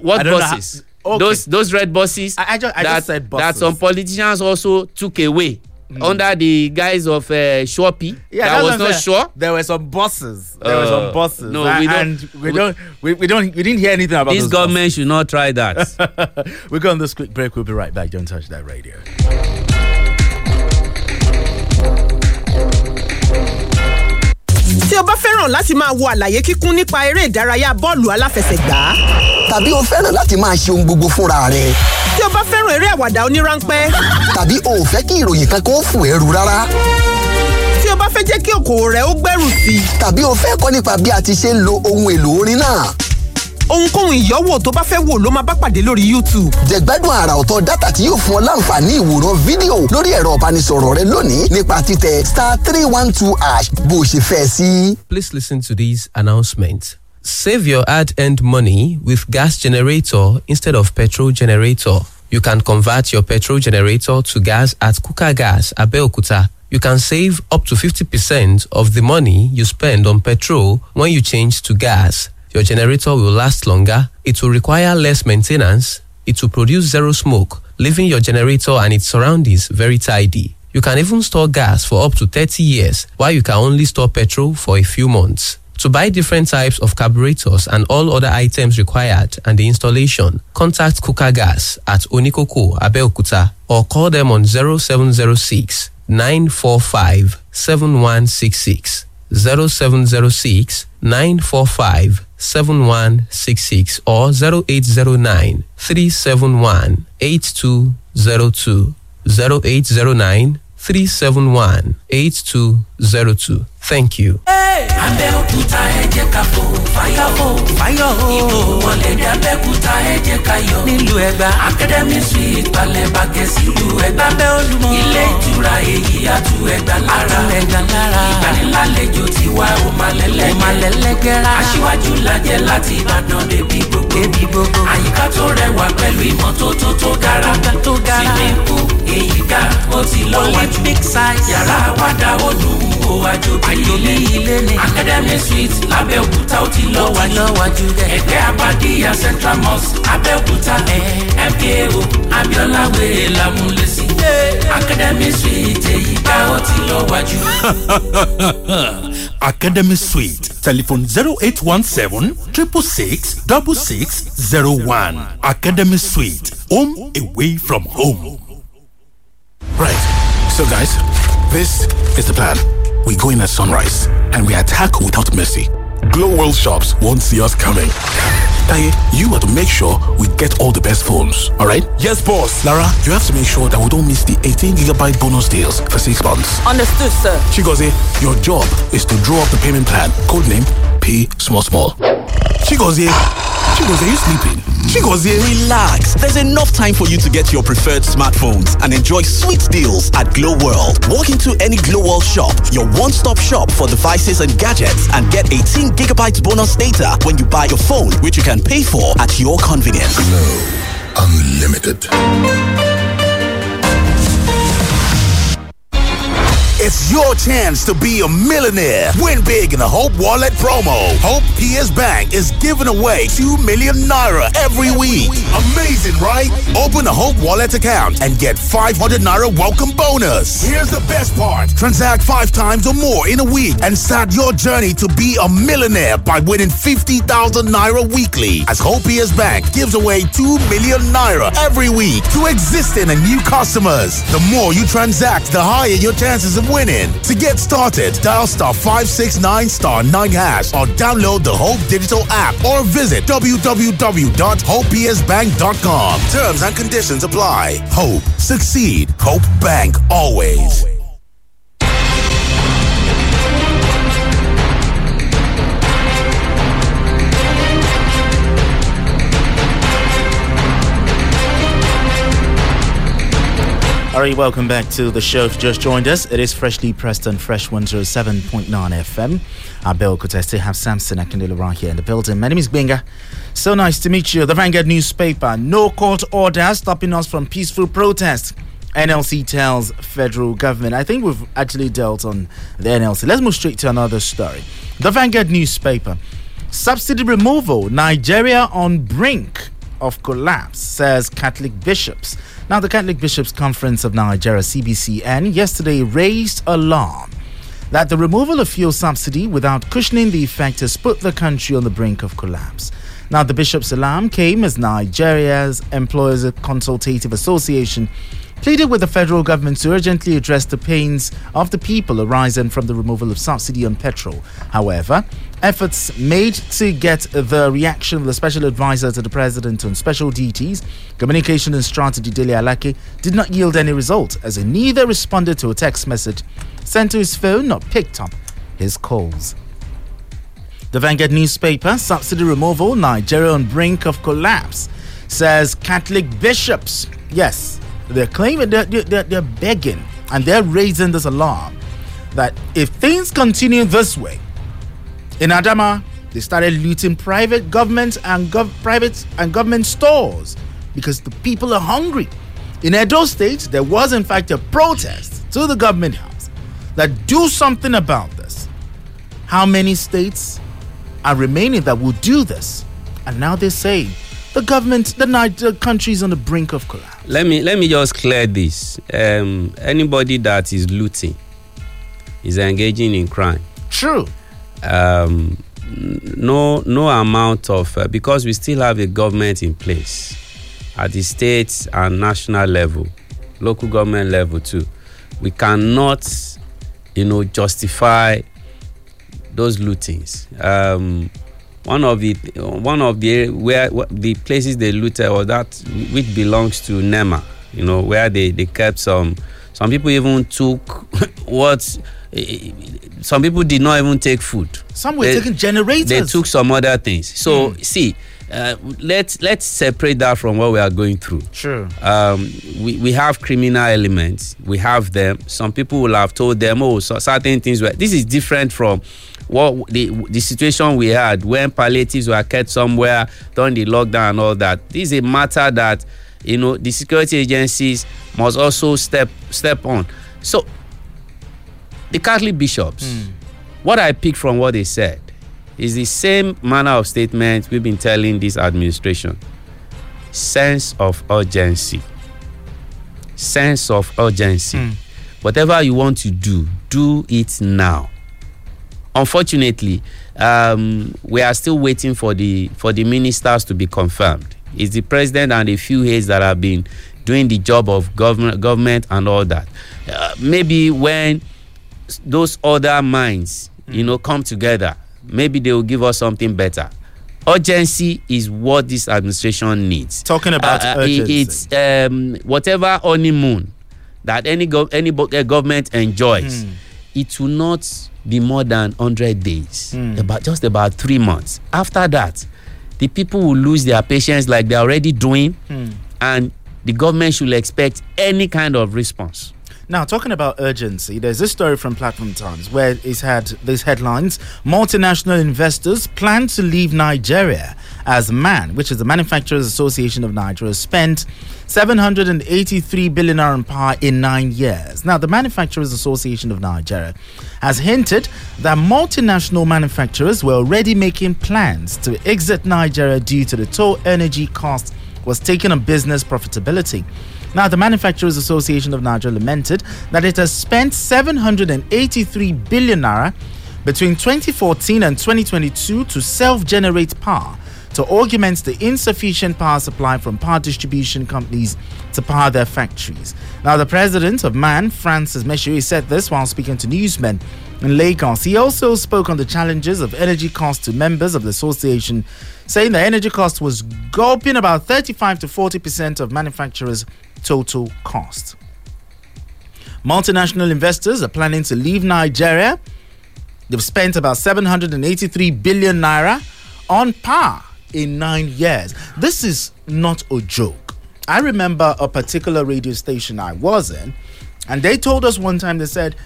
what I buses how- okay. those those red buses I, I just, I that, just said that some politicians also took away under the guise of uh, Shopee Yeah, that was not saying. sure There were some bosses. There were Uh, some bosses. no, and, we don't- and we don't. We, we don't. We didn't hear anything about this government should not try that. We're going this quick break. We'll be right back. Don't touch that radio. Tí o bá fẹ́ràn láti máa wo àlàyé kíkún nípa eré ìdárayá bọ́ọ̀lù aláfẹsẹ̀gbá. tàbí o fẹ́ràn láti máa ṣe ohun gbogbo fúnra rẹ. tí o bá fẹ́ràn eré àwàdà oníránpẹ́. tàbí o ò fẹ́ kí ìròyìn kan kó fò ẹrù rárá. o bá fẹ́ jẹ́ kí okòwò rẹ ó gbèrú sí i. tàbí o fẹ́ kọ́ nípa bí a ti ṣe ń lo ohun èlò orin náà. Ohunkóhun ìyọ́wò tó bá fẹ́ wò ló máa bá pàdé lórí youtube. jẹ̀gbádùn àrà ọ̀tọ̀ dátà tí yóò fún ọ láǹfààní ìwòran fídíò lórí ẹ̀rọ ìbánisọ̀rọ̀ rẹ lónìí nípa títẹ star three one two ash bó o ṣe fẹ́ sí. Please listen to this announcement. Save your ad earned money with gas generator instead of petrol generator. You can convert your petrol generator to gas at Kuka Gas, Abeokuta. You can save up to 50% of the money you spend on petrol when you change to gas. Your generator will last longer, it will require less maintenance, it will produce zero smoke, leaving your generator and its surroundings very tidy. You can even store gas for up to 30 years, while you can only store petrol for a few months. To buy different types of carburetors and all other items required and the installation, contact Kuka Gas at Onikoko, Abeokuta or call them on 0706 945 7166. 0706 945 7166 or 0809 371 8202. 0809 371 8202. Thank you. abẹ́òkúta ẹ jẹ́ ká fò fáyọ̀ fò fáyọ̀ o. ìbò wọlé ní abẹ́òkúta ẹ jẹ́ ká yọ. nílùú ẹgbà academy suite balẹ̀ bàgẹ́ sílùú ẹgbà. lábẹ́ olúmọ. ilé ìtura èyí àtú ẹgbà lára. àtú ẹgbà lára. ìgbanilálejò ti wá òmàlẹ́lẹ́gẹ́. òmàlẹ́lẹ́gẹ́ra. aṣíwájú lajẹ́ láti ìbàdàn débi gbogbo. débi gbogbo. àyíká tó rẹwà pẹ̀lú ìmọ́tótó tó gara. tó gara. pool èyí ga ó ti lọ́wọ́ o àjòbí ilé ni. Academy suite lábẹ́òkúta ó ti lọ́wájú ẹgbẹ́ abadíyà central mosque abẹ́òkúta. Mko abiola wèrè lámúlẹ́sí. Academy suite èyí ó ti lọ́wájú. academy suite telephone zero eight one seven triple six double six zero one. Academy suite home away from home. Right, so guys, this is the plan. We go in at sunrise and we attack without mercy. Glo World Shops won't see us coming. Taye, you are to make sure we get all the best phones, all right? Yes, boss. Lara, you have to make sure that we don't miss the 18 gigabyte bonus deals for six months. Understood, sir. Chigozie, your job is to draw up the payment plan. Codename P Small Small. Chigozie, Chigozie, are you sleeping? Chigozie. Relax. There's enough time for you to get your preferred smartphones and enjoy sweet deals at Glo World. Walk into any Glo World shop, your one-stop shop for devices and gadgets, and get 18 gigabytes bonus data when you buy your phone, which you can pay for at your convenience. Glo Unlimited. It's your chance to be a millionaire. Win big in the Hope Wallet promo. Hope PS Bank is giving away 2 million naira every week. Amazing, right? Open a Hope Wallet account and get 500 naira welcome bonus. Here's the best part transact five times or more in a week and start your journey to be a millionaire by winning 50,000 naira weekly. As Hope PS Bank gives away 2 million naira every week to existing and new customers. The more you transact, the higher your chances of winning. To get started, dial star 569 star 9 hash or download the Hope Digital app or visit www.hopepsbank.com. Terms and conditions apply. Hope, succeed. Hope Bank always. All right, welcome back to the show. If you just joined us, it is freshly pressed on Fresh 107.9 FM. Abel Kuteste have Samson Akindele right here in the building. My name is Benga. So nice to meet you. The Vanguard newspaper. No court order stopping us from peaceful protest. NLC tells federal government. I think we've actually dealt on the NLC. Let's move straight to another story. The Vanguard newspaper. Subsidy removal. Nigeria on brink of collapse, says Catholic bishops. Now, the Catholic Bishops' Conference of Nigeria, CBCN, yesterday raised alarm that the removal of fuel subsidy without cushioning the effect has put the country on the brink of collapse. Now, the bishops' alarm came as Nigeria's Employers Consultative Association pleaded with the federal government to urgently address the pains of the people arising from the removal of subsidy on petrol. However, efforts made to get the reaction of the special advisor to the president on special duties, communication and strategy, Dele Alake, did not yield any result as he neither responded to a text message sent to his phone nor picked up his calls. The Vanguard newspaper, subsidy removal, Nigeria on brink of collapse, says Catholic bishops, yes, they're claiming, they're, they're, they're begging, and they're raising this alarm that if things continue this way, in Adamawa, they started looting private government and gov- private and government stores because the people are hungry. In Edo State, there was in fact a protest to the government house that do something about this. How many states are remaining that will do this? And now they're saying the government, the, the country is on the brink of collapse. Let me let me just clear this. Um, anybody that is looting is engaging in crime. True. Um, no no amount of uh, because we still have a government in place at the state and national level, local government level too. We cannot, you know, justify those lootings. Um, one of the one of the where the places they looted or that which belongs to NEMA, you know, where they, they kept some some people even took what some people did not even take food. Some were they, taking generators. They took some other things. So mm. see, uh, let's let's separate that from what we are going through. Sure. Um, we, we have criminal elements. We have them. Some people will have told them, oh, so certain things were. This is different from what the the situation we had when palliatives were kept somewhere during the lockdown and all that. This is a matter that you know the security agencies must also step step on. So the Catholic bishops, mm. what I picked from what they said is the same manner of statement we've been telling this administration. Sense of urgency. Sense of urgency. Mm. Whatever you want to do, do it now. Unfortunately, um, we are still waiting for the for the ministers to be confirmed. It's the president and a few heads that have been doing the job of government, government and all that. Uh, maybe when those other minds, mm. you know, come together, maybe they will give us something better. Urgency is what this administration needs. Talking about uh, urgency. it's um, whatever honeymoon that any go- any government enjoys. Mm. It will not be more than 100 days, mm. about just about three months. After that, the people will lose their patience like they're already doing, mm. and the government should expect any kind of response. Now, talking about urgency, there's this story from Platform Times where it's had these headlines Multinational investors plan to leave Nigeria as MAN, which is the Manufacturers Association of Nigeria, spent 783 billion naira in nine years. Now, the Manufacturers Association of Nigeria has hinted that multinational manufacturers were already making plans to exit Nigeria due to the toll energy cost was taking on business profitability. Now, the Manufacturers Association of Niger lamented that it has spent 783 billion naira between 2014 and 2022 to self generate power to augment the insufficient power supply from power distribution companies to power their factories. Now, the president of MAN, Francis Meshioye, said this while speaking to newsmen in Lagos. He also spoke on the challenges of energy costs to members of the association, saying the energy cost was gulping about 35 to 40% of manufacturers' total cost. Multinational investors are planning to leave Nigeria. They've spent about 783 billion naira on par in nine years. This is not a joke. I remember a particular radio station I was in, and they told us one time they said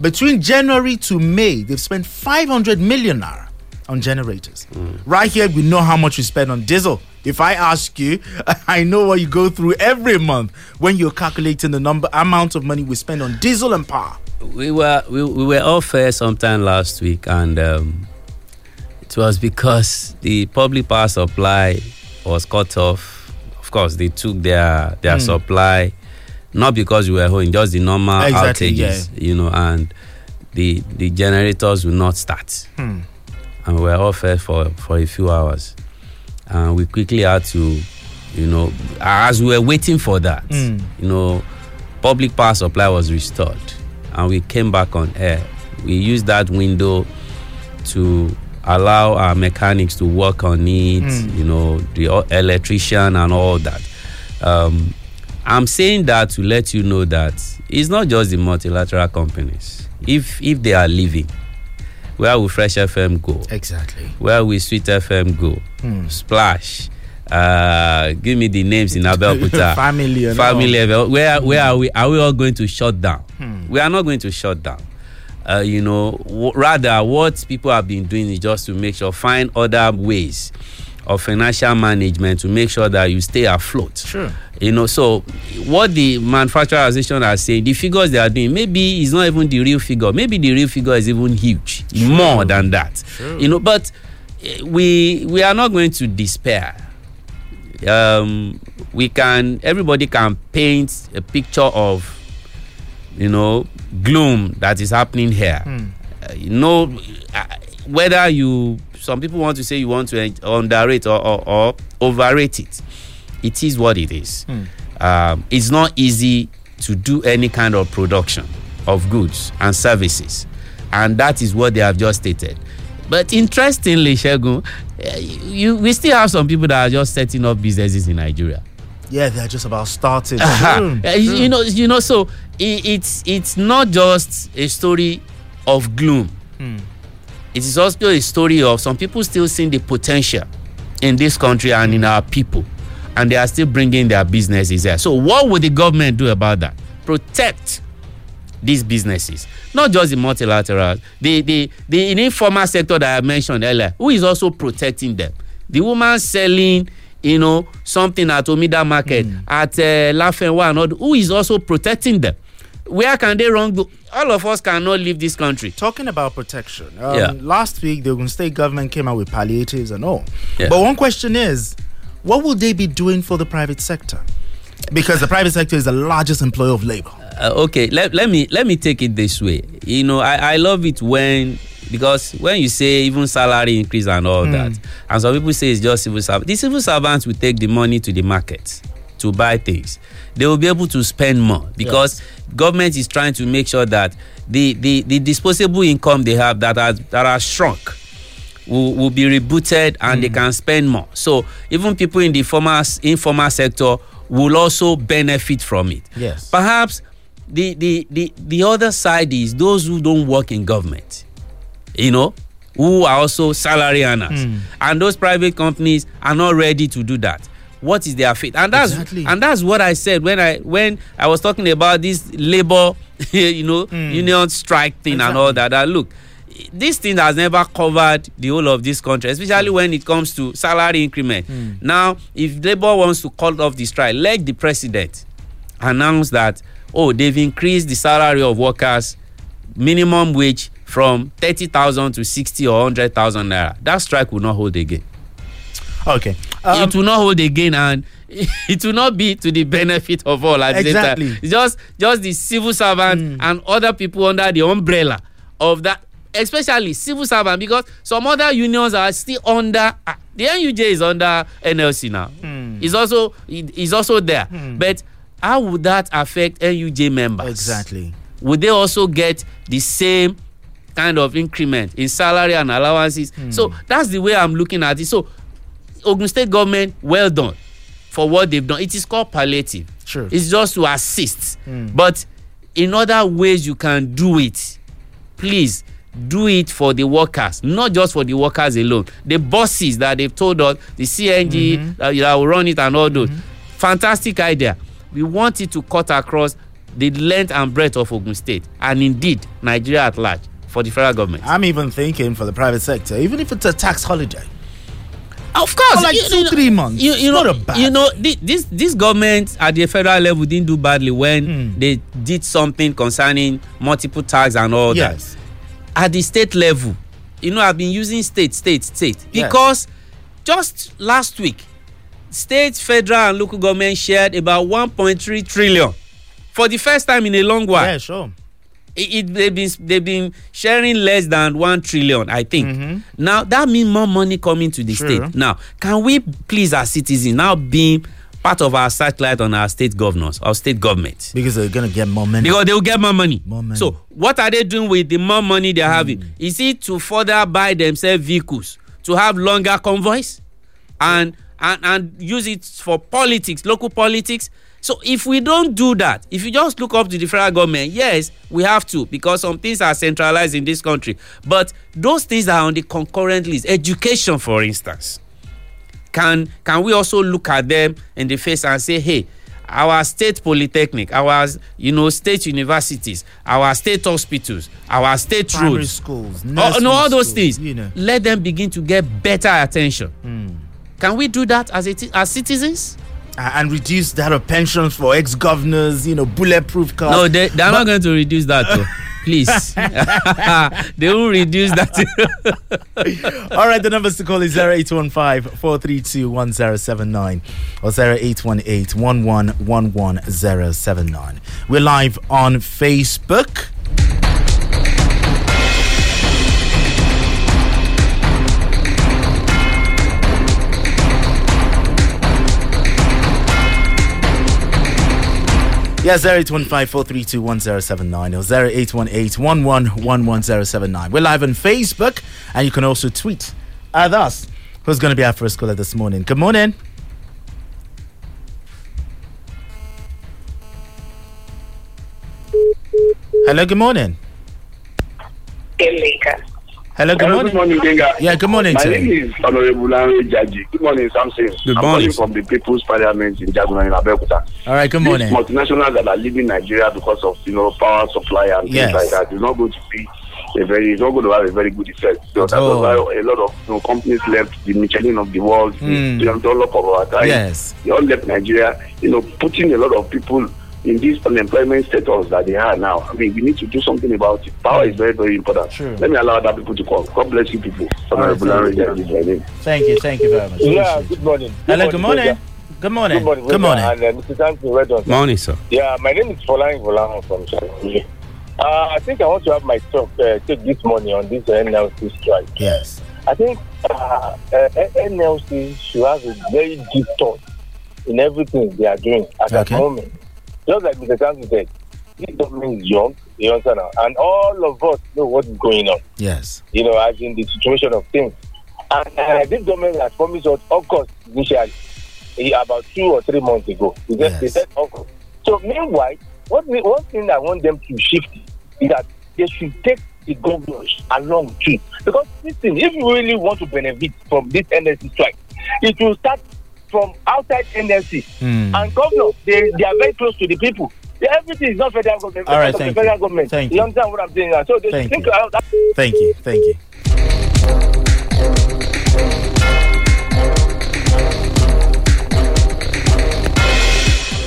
between January to May, they've spent 500 million naira on generators. Right here, we know how much we spend on diesel. If I ask you, I know what you go through every month when you're calculating the number amount of money we spend on diesel and power. we were we, we were off fair sometime last week and um, it was because the public power supply was cut off of course they took their their Hmm. supply not because we were home just the normal Exactly, outages you know and the the generators will not start Hmm. And we were off air for for a few hours. And we quickly had to you know as we were waiting for that Mm. you know public power supply was restored. And we came back on air. We used that window to allow our mechanics to work on it Mm. you know the electrician and all that. Um, i'm saying that to let you know that it's not just the multilateral companies. If if they are leaving where will fresh fm go Exactly. where will sweet fm go Hmm. splash uh give me the names in abeokuta Family family. Ebe- where where are we are we all going to shut down Hmm. we are not going to shut down uh, you know w- rather what people have been doing is just to make sure find other ways of financial management to make sure that you stay afloat Sure. You know so what the manufacturer association are saying the figures they are doing maybe it's not even the real figure. Maybe the real figure is even huge more than that. True. you know but eh, we we are not going to despair. Um we can everybody can paint a picture of you know gloom that is happening here. Uh, you know uh, whether you some people want to say you want to underrate or, or, or overrate it it is what it is. Hmm. um, it's not easy to do any kind of production of goods and services. And that is what they have just stated. But interestingly shegun eh, you we still have some people that are just setting up businesses in nigeria. Yeah, they're just about starting. Uh, you know you know so i it's it's not just a story of gloom. Hmm. it is also a story of some people still seeing the potential in this country and in our people and they are still bringing their businesses there so what would the government do about that? Protect these businesses. Not just the multilaterals the the the informal sector that i mentioned earlier who is also protecting them? The woman selling you know something at omida market at uh, lafenwa and all who is also protecting them? Where can they run go? All of us cannot leave this country. Talking about protection, um, Yeah. last week the Ogun State government came out with palliatives and all. Yeah. But one question is, what will they be doing for the private sector? Because the private sector is the largest employer of labor. uh, okay let, let me let me take it this way you know i i love it when because when you say even salary increase and all Mm. that and some people say it's just civil servants the civil servants will take the money to the market to buy things they will be able to spend more because government is trying to make sure that the the the disposable income they have that are that are shrunk will, will be rebooted and they can spend more. So even people in the formal informal sector will also benefit from it. Yes. Perhaps the the the the other side is those who don't work in government. You know, who are also salary earners. Mm. And those private companies are not ready to do that. what is their fate and that's and that's what i said when i when i was talking about this labor you know union strike thing and all that that look this thing has never covered the whole of this country especially hmm. when it comes to salary increment hmm. now if labour wants to call off the strike let the president announce that oh they've increased the salary of workers minimum wage from thirty thousand to sixty or hundred thousand naira that strike will not hold again. Okay. it um, will not hold again and it will not be to the benefit of all at the Exactly. time. It's just just the civil servant hmm. and other people under the umbrella of that especially civil servant because some other unions are still under ah, the nuj is under nlc now. It's also it- it's also there. But how would that affect nuj members? Exactly. would they also get the same kind of increment in salary and allowances? So that's the way i'm looking at it. So ogun state government well done for what they've done. It is called palliative. Sure. it's just to assist. Mm. but in other ways you can do it. Please do it for the workers not just for the workers alone the bosses that they've told us the cng that, that will run it and all those mm-hmm. fantastic idea we want it to cut across the length and breadth of ogun state and indeed nigeria at large for the federal government I'm even thinking for the private sector, even if it's a tax holiday. Of course, For like you- two, you know- three months. You, you know, not a bad you know, this this government at the federal level didn't do badly when Hmm. they did something concerning multiple tax and all Yes. that. At the state level, you know, I've been using state, state, state Yes. because just last week, state, federal, and local government shared about 1.3 trillion for the first time in a long while. Yeah, sure. It, it, they've been they've been sharing less than one trillion, I think. Mm-hmm. Now that means more money coming to the Sure. state. Now, can we please our citizens now being part of our satellite on our state governors our state government? Because they're gonna get more money. Because they will get more money. More money. So what are they doing with the more money they're hmm. having? Is it to further buy themselves vehicles to have longer convoys and and and use it for politics, local politics? So if we don't do that, if you just look up to the federal government, yes, we have to because some things are centralized in this country. But those things are on the concurrent list. Education, for instance can can we also look at them in the face and say hey our state polytechnic our you know state universities our state hospitals our state Primary roads schools, oh, no all those schools, things you know. let them begin to get better attention. Hmm. Can we do that as ti- as citizens and reduce that of pensions for ex-governors, you know, bulletproof cars. no they they are But- not going to reduce that though please they will reduce that All right, the numbers to call is 0815 432 1079 or 0818 1111079. We're live on Facebook. Yeah, 0815 432 1079 or 0818 1111079. We're live on Facebook and you can also tweet at us. Who's going to be our first caller this morning? Good morning. Hello, good morning. Hello, good Hello, morning. good morning, Benga. Yeah, good morning, My sir. name is Honorable Larry Jaji. Good morning, Samson. Good I'm morning, from the People's Parliament in Jaguna in Abeokuta. All right, good morning. These multinationals that are leaving Nigeria because of you know power supply and Yes. things like that is not going to be a very it's not going to have a very good effect. So At that why a lot of you know, companies left the Michelin of the world, Hmm. the Dunlop of our time. Yes. They all left Nigeria, you know, putting a lot of people in this unemployment status that they are now. I mean, we need to do something about it. Power is very, very important. Sure. Let me allow other people to call. God bless you people. All right, Honorable thank Jaji is my name. Thank you, thank you very much. Yeah, good morning. Hello, good morning. Good morning. Good morning. Good morning. And uh, Mr. Samson, well done. sir. morning sir Yeah, my name is Folan Volan from Shakiri. Uh, I think I want to have my talk, uh, take this money on this NLC strike. Yes. I think uh, uh, NLC should have a very deep thought in everything they are doing at that Okay. moment. Just like Mr. Samson said, this government is young, you understand now, and all of us know what is going on. Yes. you know, as in the situation of things. And uh, this government has promised us August initially, eh, about two or three months ago. They, just, they said August. So meanwhile, what we, one thing I want them to shift is that they should take the governors along too. Because this thing, if you really want to benefit from this energy strike, it will start from outside NLC. Hmm. And governors, they, they are very close to the people. Yeah, Everything is not federal government. All right, it's thank federal you. government. Thank you. you. understand what I'm saying? now? So they Thank think you. around that. Thank you. Thank you.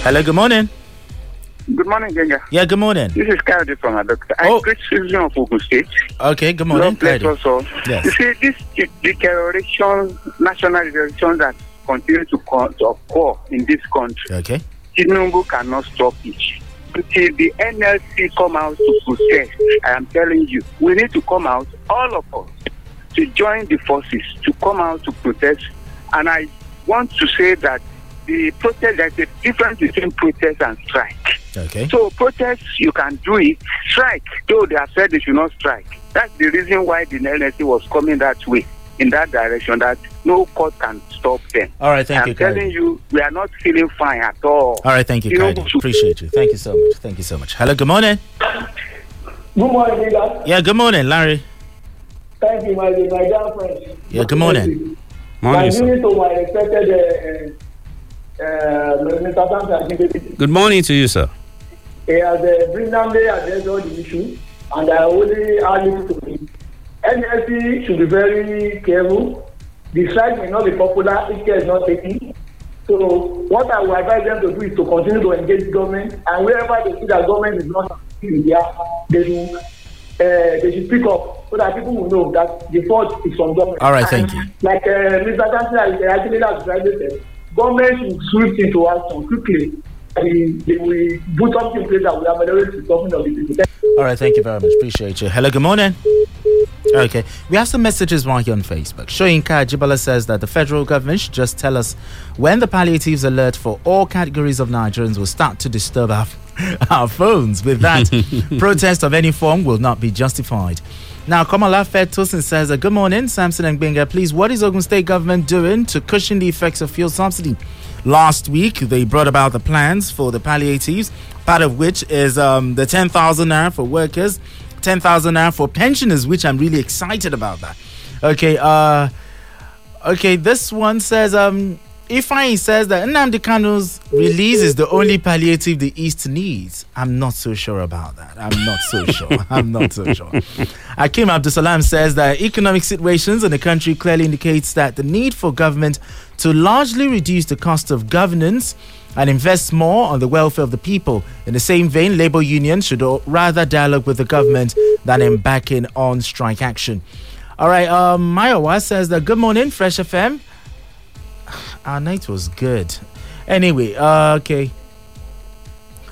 Hello, good morning. Good morning, Benga. Yeah, good morning. This is Kayode from Adokta. I'm great citizen of Ogun State. Okay, good morning. Lord bless us all. Yes. You see, this de- deterioration, national deterioration that continue to, to occur in this country, Okay. Tinubu cannot stop it. Until the NLC come out to protest, I am telling you, we need to come out, all of us, to join the forces, to come out to protest. And I want to say that the protest, there's a difference between protest and strike. Okay. So protest, you can do it. Strike, though they have said they should not strike. That's the reason why the NLC was coming that way, in that direction, that no court can stop them. All right, thank I'm you, Kayode. telling you, we are not feeling fine at all. All right, thank you, Tinubu Kayode. Appreciate you. Thank you so much. Thank you so much. Hello, good morning. Good morning, Leader. Yeah, good morning, Larry. Thank you, my, my dear friend. Yeah, good morning. My unit to my respected uh, uh, Mr. Samson Good morning to you, sir. He has uh, brilliantly addressed all the issues, and I only add it to me. NLC should be very careful. The strike may not be popular if care is not taken. So what I would advise them to do is to continue to engage government, and wherever they see that government is not in there, they should, uh, they should speak up so that people will know that the fault is from government. All right, thank you. Like uh, Mr. Has actually has rightly said, government should sweep into action quickly. And they will put something in place that will ameliorate the suffering of the people. All right, thank you very much. Appreciate you. Hello, good morning. Okay, we have some messages while here on Facebook. Shoyinka Ajibala says that the federal government should just tell us when the palliatives alert for all categories of Nigerians will start to disturb our, our phones. With that, protest of any form will not be justified. Now, Kamala Fetosin says, Good morning, Samson and Benga. Please, what is Ogun State government doing to cushion the effects of fuel subsidy? Last week, they brought about the plans for the palliatives, part of which is um, the 10,000 naira for workers, 10,000 naira for pensioners, which I'm really excited about that. Okay, uh, okay, this one says, um, Ifeanyi says that Nnamdi Kanu's release is the only palliative the East needs. I'm not so sure about that. I'm not so sure. I'm not so sure. Akim Abdusalam says that economic situations in the country clearly indicates that the need for government to largely reduce the cost of governance and invest more on the welfare of the people. In the same vein, labor unions should rather dialogue with the government than embarking on strike action. All right, um, Mayowa says that good morning, Fresh FM. Our night was good. Anyway, uh, okay.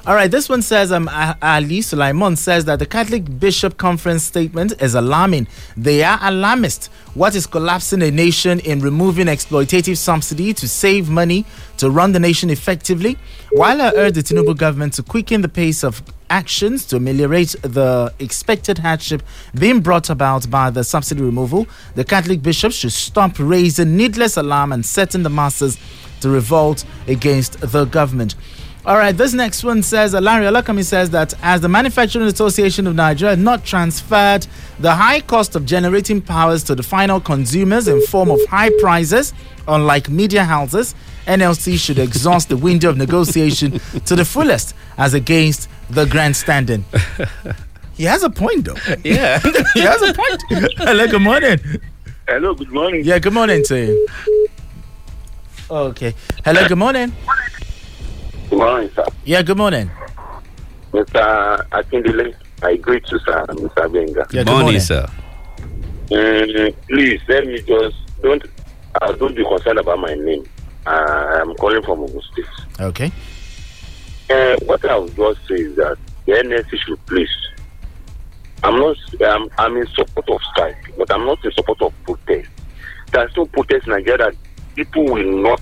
All right, this one says um, Ali Sulaiman says that the Catholic Bishop Conference statement is alarming. They are alarmist. What is collapsing a nation in removing exploitative subsidy to save money to run the nation effectively? While I urge the Tinubu government to quicken the pace of actions to ameliorate the expected hardship being brought about by the subsidy removal, the Catholic bishops should stop raising needless alarm and setting the masses to revolt against the government. All right, this next one says, Larry Olakami says that as the Manufacturing Association of Nigeria had not transferred the high cost of generating powers to the final consumers in form of high prices, unlike media houses, NLC should exhaust the window of negotiation to the fullest as against the grandstanding. He has a point, though. Yeah. he has a point. Hello, good morning. Hello, good morning. Yeah, good morning to you. Okay. Hello, good morning. Good morning, sir. Yeah, good morning. Mr. Akindele, I greet you, sir, Mr. Benga. Yeah, good Morning, morning. sir. Mm, please, let me just, don't, uh, don't be concerned about my name. Uh, I'm calling from Ogun State. Okay. Uh, what I would just say is that the NSC should please. I'm not. I'm, I'm in support of strike, but I'm not in support of protest. There's no protest in Nigeria. People will not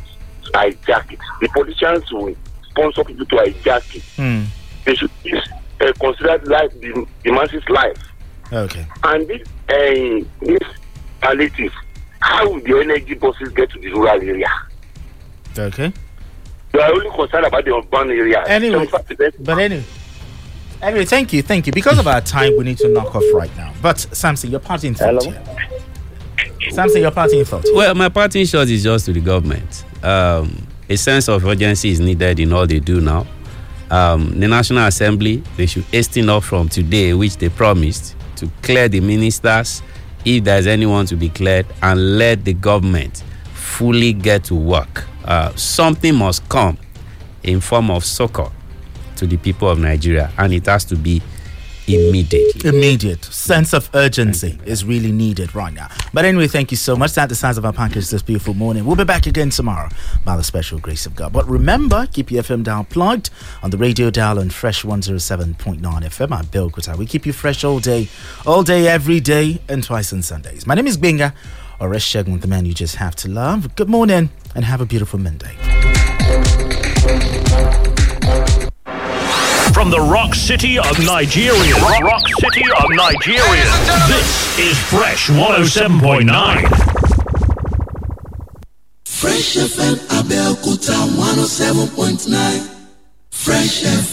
hijack it. The politicians will sponsor people to hijack it. Hmm. They should please, uh, consider life the, the masses' life. Okay. And this, uh, this palliative, how will the CNG buses get to the rural area? Okay. They are only concerned about the urban area. Anyway, but anyway. Anyway, thank you, thank you. Because of our time, we need to knock off right now. But Samson, your parting thought. here. Samson, your parting thought. Well, my parting shot is just to the government. um, a sense of urgency is needed in all they do now. Um, the National Assembly, they should hasten up from today, which they promised, to clear the ministers if there's anyone to be cleared and let the government fully get to work. Uh, something must come in form of succor to the people of Nigeria, and it has to be immediate. Immediate sense of urgency is really needed right now. But anyway, thank you so much. That's the size of our package this beautiful morning. We'll be back again tomorrow by the special grace of God. But remember, keep your FM dial plugged on the radio dial on Fresh 107.9 FM. I'm Bill Kuta. We keep you fresh all day, all day, every day, and twice on Sundays. My name is Benga, or Shegun, the man you just have to love. Good morning, and have a beautiful Monday. From the rock city of Nigeria. Rock, rock city of Nigeria. This is Fresh 107.9. Fresh FM Abeokuta 107.9. Fresh FM.